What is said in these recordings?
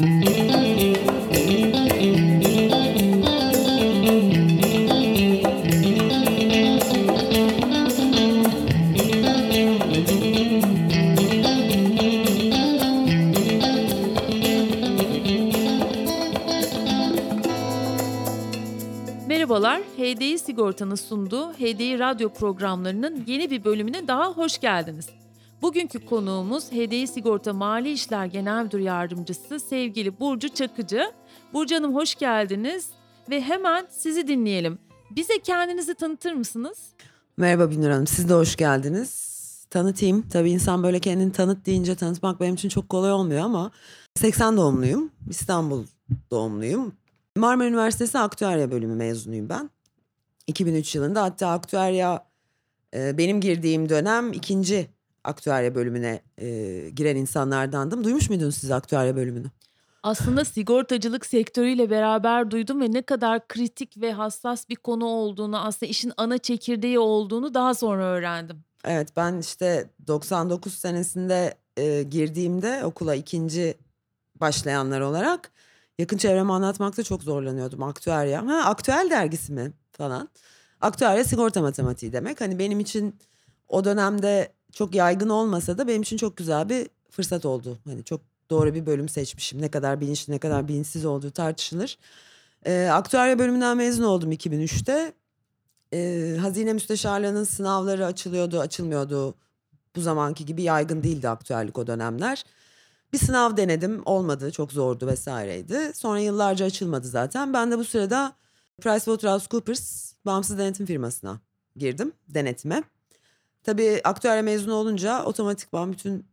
Merhabalar, HDI Sigorta'nın sunduğu HDI Radyo programlarının yeni bir bölümüne daha hoş geldiniz. Bugünkü konuğumuz HDI Sigorta Mali İşler Genel Müdür Yardımcısı sevgili Burcu Çakıcı. Burcu Hanım hoş geldiniz ve hemen sizi dinleyelim. Bize kendinizi tanıtır mısınız? Merhaba Binur Hanım, siz de hoş geldiniz. Tanıtayım. Tabii insan böyle kendini tanıt deyince tanıtmak benim için çok kolay olmuyor ama 80 doğumluyum. İstanbul doğumluyum. Marmara Üniversitesi Aktüerya bölümü mezunuyum ben. 2003 yılında hatta aktüerya e, benim girdiğim dönem ikinci aktüerya bölümüne e, giren insanlardandım. Duymuş muydunuz siz aktüerya bölümünü? Aslında sigortacılık sektörüyle beraber duydum ve ne kadar kritik ve hassas bir konu olduğunu, aslında işin ana çekirdeği olduğunu daha sonra öğrendim. Evet ben işte 99 senesinde e, girdiğimde okula ikinci başlayanlar olarak yakın çevreme anlatmakta çok zorlanıyordum aktüerya. Ha aktüel dergisi mi falan. Aktüerya sigorta matematiği demek. Hani benim için o dönemde çok yaygın olmasa da benim için çok güzel bir fırsat oldu. Hani çok doğru bir bölüm seçmişim. Ne kadar bilinçli ne kadar bilinçsiz olduğu tartışılır. E, aktüerya bölümünden mezun oldum 2003'te. E, hazine müsteşarlığının sınavları açılıyordu açılmıyordu. Bu zamanki gibi yaygın değildi aktüellik o dönemler. Bir sınav denedim olmadı çok zordu vesaireydi. Sonra yıllarca açılmadı zaten. Ben de bu sırada PricewaterhouseCoopers bağımsız denetim firmasına girdim denetime. Tabii aktüerya mezunu olunca otomatikman bütün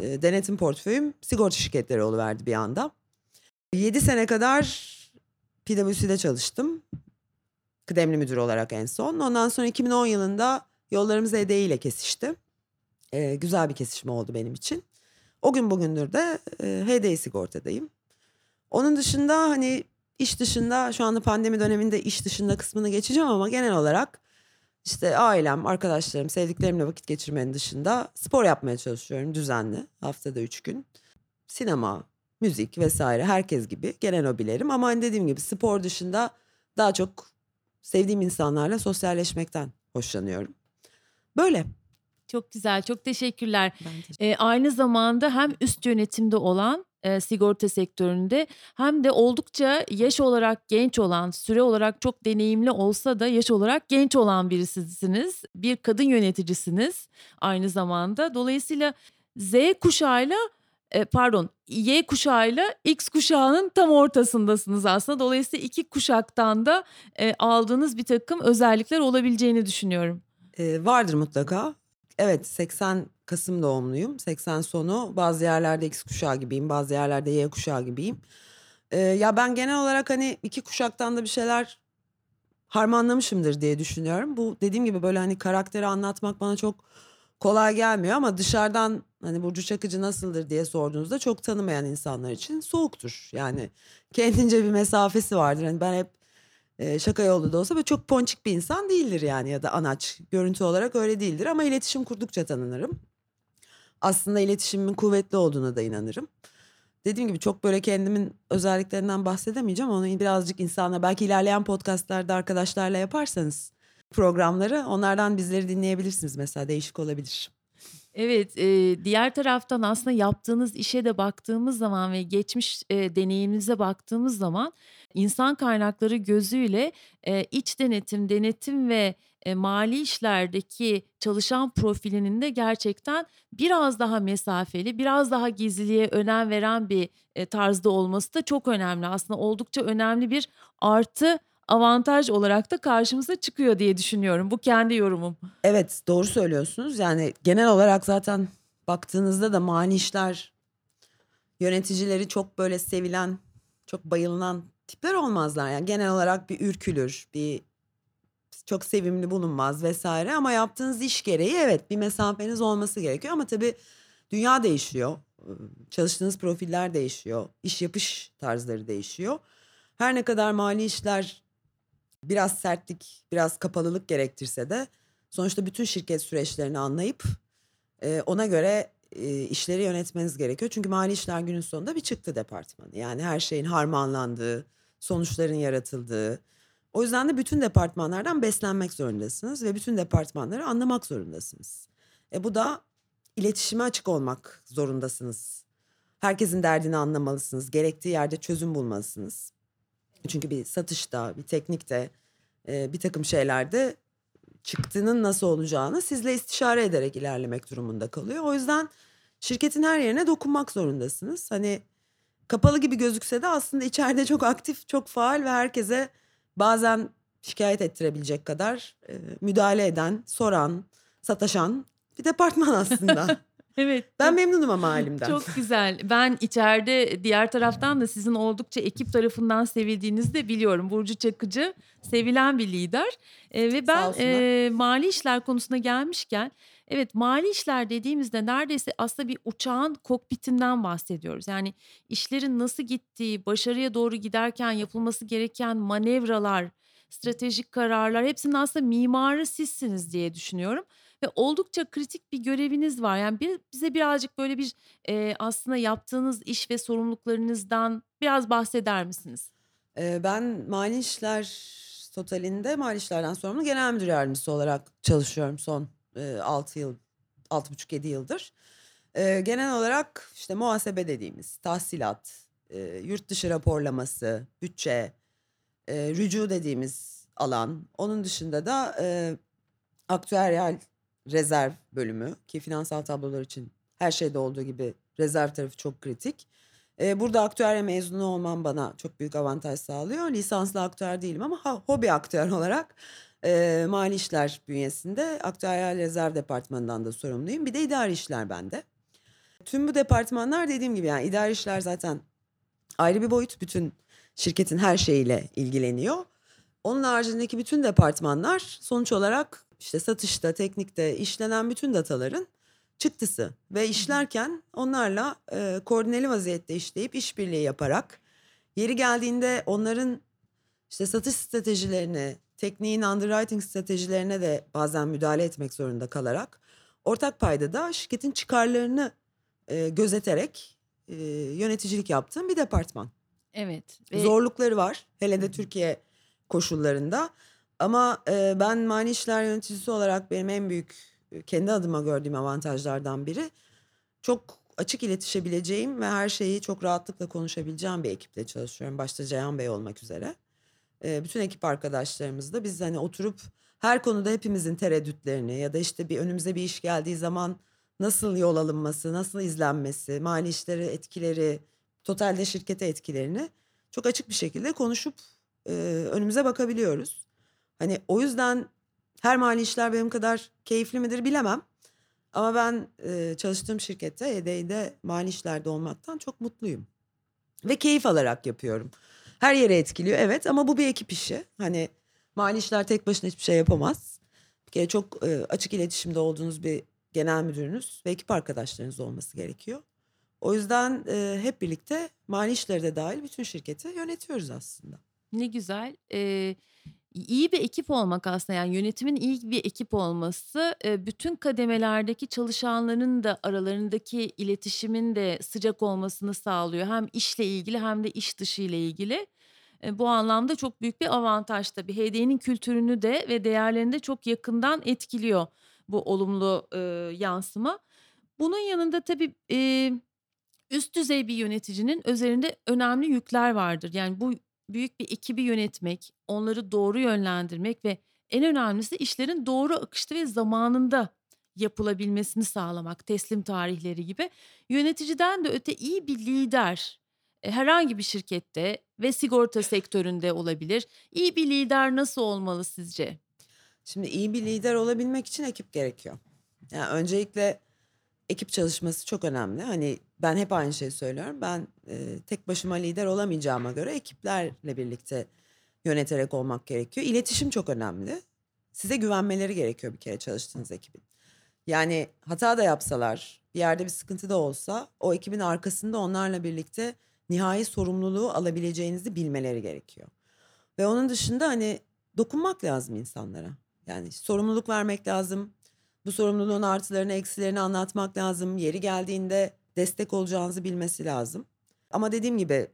e, denetim portföyüm sigorta şirketleri oluverdi bir anda. 7 sene kadar PwC'de çalıştım. Kıdemli müdür olarak en son. Ondan sonra 2010 yılında yollarımız EDI ile kesişti. E, güzel bir kesişme oldu benim için. O gün bugündür de e, HDI sigortadayım. Onun dışında hani iş dışında şu anda pandemi döneminde iş dışında kısmını geçeceğim ama genel olarak işte ailem, arkadaşlarım, sevdiklerimle vakit geçirmenin dışında spor yapmaya çalışıyorum düzenli haftada üç gün. Sinema, müzik vesaire herkes gibi genel hobilerim ama hani dediğim gibi spor dışında daha çok sevdiğim insanlarla sosyalleşmekten hoşlanıyorum. Böyle. Çok güzel, çok teşekkürler. Ee, aynı zamanda hem üst yönetimde olan e, sigorta sektöründe hem de oldukça yaş olarak genç olan, süre olarak çok deneyimli olsa da yaş olarak genç olan birisisiniz. Bir kadın yöneticisiniz aynı zamanda. Dolayısıyla Z kuşağıyla e, pardon Y kuşağıyla X kuşağının tam ortasındasınız aslında. Dolayısıyla iki kuşaktan da e, aldığınız bir takım özellikler olabileceğini düşünüyorum. Ee, vardır mutlaka. Evet 80 Kasım doğumluyum. 80 sonu bazı yerlerde X kuşağı gibiyim bazı yerlerde Y kuşağı gibiyim. Ee, ya ben genel olarak hani iki kuşaktan da bir şeyler harmanlamışımdır diye düşünüyorum. Bu dediğim gibi böyle hani karakteri anlatmak bana çok kolay gelmiyor ama dışarıdan hani Burcu Çakıcı nasıldır diye sorduğunuzda çok tanımayan insanlar için soğuktur. Yani kendince bir mesafesi vardır. Hani ben hep e, şaka yolda da olsa böyle çok ponçik bir insan değildir yani ya da anaç görüntü olarak öyle değildir ama iletişim kurdukça tanınırım. Aslında iletişimin kuvvetli olduğuna da inanırım. Dediğim gibi çok böyle kendimin özelliklerinden bahsedemeyeceğim. Onu birazcık insanla belki ilerleyen podcastlarda arkadaşlarla yaparsanız programları onlardan bizleri dinleyebilirsiniz mesela değişik olabilir. Evet, e, diğer taraftan aslında yaptığınız işe de baktığımız zaman ve geçmiş e, deneyiminize baktığımız zaman insan kaynakları gözüyle e, iç denetim, denetim ve mali işlerdeki çalışan profilinin de gerçekten biraz daha mesafeli, biraz daha gizliliğe önem veren bir tarzda olması da çok önemli. Aslında oldukça önemli bir artı avantaj olarak da karşımıza çıkıyor diye düşünüyorum. Bu kendi yorumum. Evet doğru söylüyorsunuz. Yani genel olarak zaten baktığınızda da mali işler yöneticileri çok böyle sevilen, çok bayılınan tipler olmazlar. Yani genel olarak bir ürkülür, bir çok sevimli bulunmaz vesaire ama yaptığınız iş gereği evet bir mesafeniz olması gerekiyor ama tabii dünya değişiyor. Çalıştığınız profiller değişiyor. iş yapış tarzları değişiyor. Her ne kadar mali işler biraz sertlik, biraz kapalılık gerektirse de sonuçta bütün şirket süreçlerini anlayıp ona göre işleri yönetmeniz gerekiyor. Çünkü mali işler günün sonunda bir çıktı departmanı. Yani her şeyin harmanlandığı, sonuçların yaratıldığı. O yüzden de bütün departmanlardan beslenmek zorundasınız ve bütün departmanları anlamak zorundasınız. E bu da iletişime açık olmak zorundasınız. Herkesin derdini anlamalısınız. Gerektiği yerde çözüm bulmalısınız. Çünkü bir satışta, bir teknikte, e, bir takım şeylerde çıktının nasıl olacağını sizle istişare ederek ilerlemek durumunda kalıyor. O yüzden şirketin her yerine dokunmak zorundasınız. Hani kapalı gibi gözükse de aslında içeride çok aktif, çok faal ve herkese bazen şikayet ettirebilecek kadar e, müdahale eden, soran, sataşan bir departman aslında. Evet. Ben memnunum ama halimden. Çok güzel. Ben içeride diğer taraftan da sizin oldukça ekip tarafından sevildiğinizi de biliyorum. Burcu Çakıcı sevilen bir lider. Ee, ve ben e, mali işler konusuna gelmişken evet mali işler dediğimizde neredeyse aslında bir uçağın kokpitinden bahsediyoruz. Yani işlerin nasıl gittiği, başarıya doğru giderken yapılması gereken manevralar, stratejik kararlar hepsinin aslında mimarı sizsiniz diye düşünüyorum ve oldukça kritik bir göreviniz var. Yani bir, bize birazcık böyle bir e, aslında yaptığınız iş ve sorumluluklarınızdan biraz bahseder misiniz? Ben mali işler totalinde mali işlerden sorumlu genel müdür yardımcısı olarak çalışıyorum son 6 yıl, 6,5-7 yıldır. Genel olarak işte muhasebe dediğimiz tahsilat, e, yurt dışı raporlaması, bütçe, e, rücu dediğimiz alan. Onun dışında da e, aktüeryal rezerv bölümü ki finansal tablolar için her şeyde olduğu gibi rezerv tarafı çok kritik. Ee, burada aktüerya mezunu olmam bana çok büyük avantaj sağlıyor. Lisanslı aktüer değilim ama hobi aktüer olarak e, mali işler bünyesinde aktüeryal rezerv departmanından da sorumluyum. Bir de idari işler bende. Tüm bu departmanlar dediğim gibi yani idari işler zaten ayrı bir boyut. Bütün şirketin her şeyiyle ilgileniyor. Onun haricindeki bütün departmanlar sonuç olarak işte satışta, teknikte işlenen bütün dataların çıktısı ve işlerken onlarla e, koordineli vaziyette işleyip işbirliği yaparak yeri geldiğinde onların işte satış stratejilerine, tekniğin underwriting stratejilerine de bazen müdahale etmek zorunda kalarak ortak payda da şirketin çıkarlarını e, gözeterek e, yöneticilik yaptığım bir departman. Evet. Ve Zorlukları var hele de Türkiye koşullarında. Ama e, ben mali işler yöneticisi olarak benim en büyük e, kendi adıma gördüğüm avantajlardan biri çok açık iletişebileceğim ve her şeyi çok rahatlıkla konuşabileceğim bir ekiple çalışıyorum. Başta Ceyhan Bey olmak üzere. Bütün ekip arkadaşlarımızla biz hani oturup her konuda hepimizin tereddütlerini ya da işte bir önümüze bir iş geldiği zaman nasıl yol alınması, nasıl izlenmesi, mali işleri etkileri, totalde şirkete etkilerini çok açık bir şekilde konuşup e, önümüze bakabiliyoruz. Hani o yüzden her mali işler benim kadar keyifli midir bilemem. Ama ben e, çalıştığım şirkette EDİ'de mali işlerde olmaktan çok mutluyum. Ve keyif alarak yapıyorum. Her yere etkiliyor evet ama bu bir ekip işi. Hani mali işler tek başına hiçbir şey yapamaz. Bir kere çok e, açık iletişimde olduğunuz bir genel müdürünüz ve ekip arkadaşlarınız olması gerekiyor. O yüzden e, hep birlikte mali işleri de dahil bütün şirketi yönetiyoruz aslında. ne güzel. Ee, iyi bir ekip olmak aslında yani yönetimin iyi bir ekip olması e, bütün kademelerdeki çalışanların da aralarındaki iletişimin de sıcak olmasını sağlıyor. Hem işle ilgili hem de iş dışı ile ilgili. E, bu anlamda çok büyük bir avantaj tabii. HD'nin kültürünü de ve değerlerini de çok yakından etkiliyor bu olumlu e, yansıma. Bunun yanında tabii e, üst düzey bir yöneticinin üzerinde önemli yükler vardır. Yani bu büyük bir ekibi yönetmek, onları doğru yönlendirmek ve en önemlisi işlerin doğru akışta ve zamanında yapılabilmesini sağlamak, teslim tarihleri gibi. Yöneticiden de öte iyi bir lider e, herhangi bir şirkette ve sigorta sektöründe olabilir. İyi bir lider nasıl olmalı sizce? Şimdi iyi bir lider olabilmek için ekip gerekiyor. Yani öncelikle ekip çalışması çok önemli. Hani ben hep aynı şeyi söylüyorum. Ben e, tek başıma lider olamayacağıma göre ekiplerle birlikte yöneterek olmak gerekiyor. İletişim çok önemli. Size güvenmeleri gerekiyor bir kere çalıştığınız ekibin. Yani hata da yapsalar, bir yerde bir sıkıntı da olsa o ekibin arkasında onlarla birlikte nihai sorumluluğu alabileceğinizi bilmeleri gerekiyor. Ve onun dışında hani dokunmak lazım insanlara. Yani sorumluluk vermek lazım. Bu sorumluluğun artılarını eksilerini anlatmak lazım. Yeri geldiğinde destek olacağınızı bilmesi lazım. Ama dediğim gibi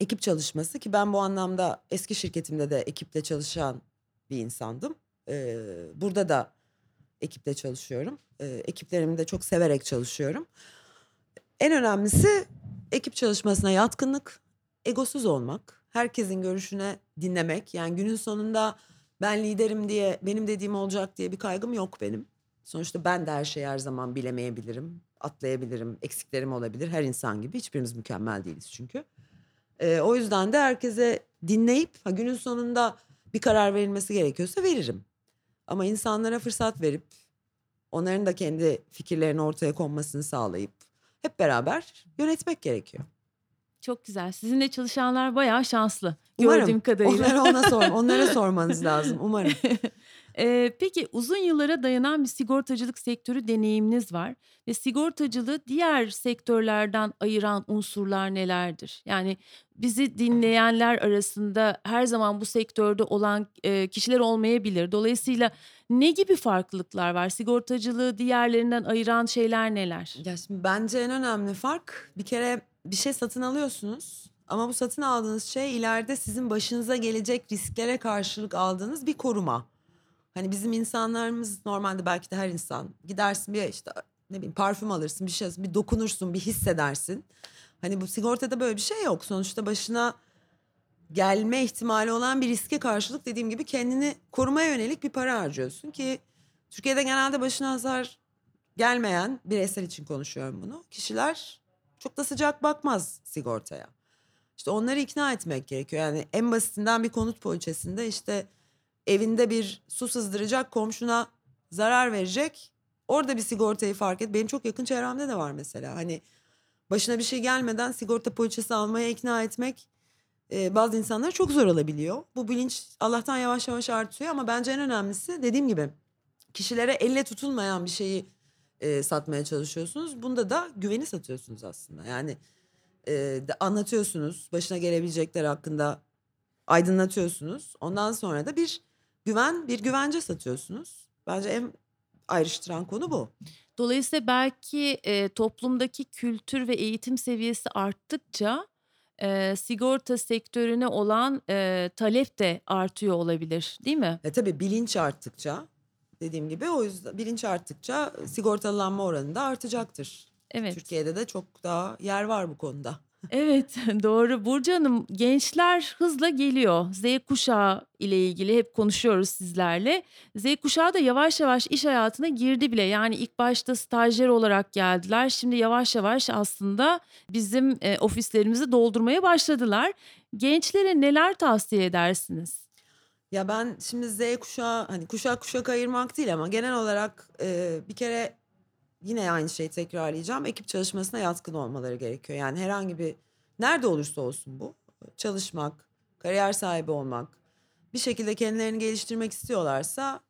ekip çalışması ki ben bu anlamda eski şirketimde de ekiple çalışan bir insandım. Ee, burada da ekiple çalışıyorum. Ee, ekiplerimi de çok severek çalışıyorum. En önemlisi ekip çalışmasına yatkınlık, egosuz olmak, herkesin görüşüne dinlemek. Yani günün sonunda ben liderim diye benim dediğim olacak diye bir kaygım yok benim. Sonuçta ben de her şeyi her zaman bilemeyebilirim, atlayabilirim, eksiklerim olabilir. Her insan gibi hiçbirimiz mükemmel değiliz çünkü. Ee, o yüzden de herkese dinleyip ha, günün sonunda bir karar verilmesi gerekiyorsa veririm. Ama insanlara fırsat verip onların da kendi fikirlerini ortaya konmasını sağlayıp hep beraber yönetmek gerekiyor. Çok güzel. Sizinle çalışanlar bayağı şanslı Umarım. gördüğüm kadarıyla. Onlara ona sor, onlara sormanız lazım umarım. Ee, peki uzun yıllara dayanan bir sigortacılık sektörü deneyiminiz var ve sigortacılığı diğer sektörlerden ayıran unsurlar nelerdir? Yani bizi dinleyenler arasında her zaman bu sektörde olan e, kişiler olmayabilir. Dolayısıyla ne gibi farklılıklar var? Sigortacılığı diğerlerinden ayıran şeyler neler? Ya şimdi bence en önemli fark bir kere bir şey satın alıyorsunuz ama bu satın aldığınız şey ileride sizin başınıza gelecek risklere karşılık aldığınız bir koruma. Hani bizim insanlarımız normalde belki de her insan gidersin bir işte ne bileyim parfüm alırsın bir şey alırsın, bir dokunursun bir hissedersin. Hani bu sigortada böyle bir şey yok. Sonuçta başına gelme ihtimali olan bir riske karşılık dediğim gibi kendini korumaya yönelik bir para harcıyorsun ki Türkiye'de genelde başına hasar gelmeyen bireysel için konuşuyorum bunu. Kişiler çok da sıcak bakmaz sigortaya. İşte onları ikna etmek gerekiyor. Yani en basitinden bir konut poliçesinde işte evinde bir su sızdıracak komşuna zarar verecek. Orada bir sigortayı fark et. Benim çok yakın çevremde de var mesela. Hani başına bir şey gelmeden sigorta poliçesi almaya ikna etmek e, bazı insanlara çok zor olabiliyor. Bu bilinç Allah'tan yavaş yavaş artıyor ama bence en önemlisi dediğim gibi kişilere elle tutulmayan bir şeyi e, satmaya çalışıyorsunuz. Bunda da güveni satıyorsunuz aslında. Yani e, de anlatıyorsunuz başına gelebilecekler hakkında aydınlatıyorsunuz. Ondan sonra da bir güven, bir güvence satıyorsunuz. Bence en ayrıştıran konu bu. Dolayısıyla belki e, toplumdaki kültür ve eğitim seviyesi arttıkça e, sigorta sektörüne olan e, talep de artıyor olabilir, değil mi? E tabii bilinç arttıkça dediğim gibi o yüzden bilinç arttıkça sigortalanma oranı da artacaktır. Evet. Türkiye'de de çok daha yer var bu konuda. Evet doğru. Burcu Hanım gençler hızla geliyor. Z kuşağı ile ilgili hep konuşuyoruz sizlerle. Z kuşağı da yavaş yavaş iş hayatına girdi bile. Yani ilk başta stajyer olarak geldiler. Şimdi yavaş yavaş aslında bizim e, ofislerimizi doldurmaya başladılar. Gençlere neler tavsiye edersiniz? Ya ben şimdi Z kuşağı hani kuşak kuşak ayırmak değil ama genel olarak e, bir kere yine aynı şeyi tekrarlayacağım. Ekip çalışmasına yatkın olmaları gerekiyor. Yani herhangi bir nerede olursa olsun bu çalışmak, kariyer sahibi olmak, bir şekilde kendilerini geliştirmek istiyorlarsa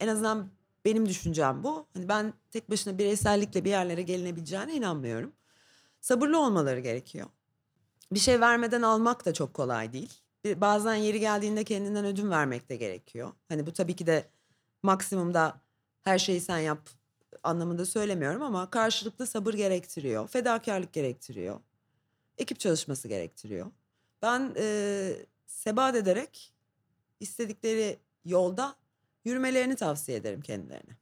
en azından benim düşüncem bu. Hani ben tek başına bireysellikle bir yerlere gelinebileceğine inanmıyorum. Sabırlı olmaları gerekiyor. Bir şey vermeden almak da çok kolay değil. Bazen yeri geldiğinde kendinden ödün vermek de gerekiyor. Hani bu tabii ki de maksimumda her şeyi sen yap anlamında söylemiyorum ama karşılıklı sabır gerektiriyor, fedakarlık gerektiriyor, ekip çalışması gerektiriyor. Ben e, sebat ederek istedikleri yolda yürümelerini tavsiye ederim kendilerine.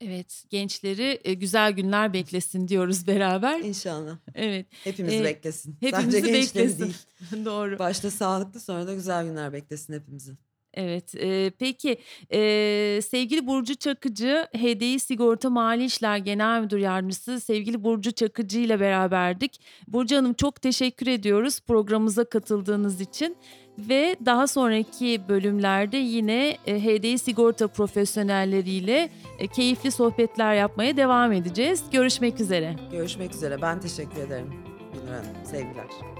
Evet gençleri e, güzel günler beklesin diyoruz beraber. İnşallah. Evet Hepimizi E, beklesin. hepimizi Sadece beklesin. değil. doğru. Başta sağlıklı sonra da güzel günler beklesin hepimizi. Evet, eee, peki eee, sevgili Burcu Çakıcı, HDI Sigorta Mali İşler Genel Müdür Yardımcısı sevgili Burcu Çakıcı ile beraberdik. Burcu Hanım çok teşekkür ediyoruz programımıza katıldığınız için ve daha sonraki bölümlerde yine e, HDI Sigorta profesyonelleriyle e, keyifli sohbetler yapmaya devam edeceğiz. Görüşmek üzere. Görüşmek üzere. Ben teşekkür ederim. Gülür Hanım. Sevgiler.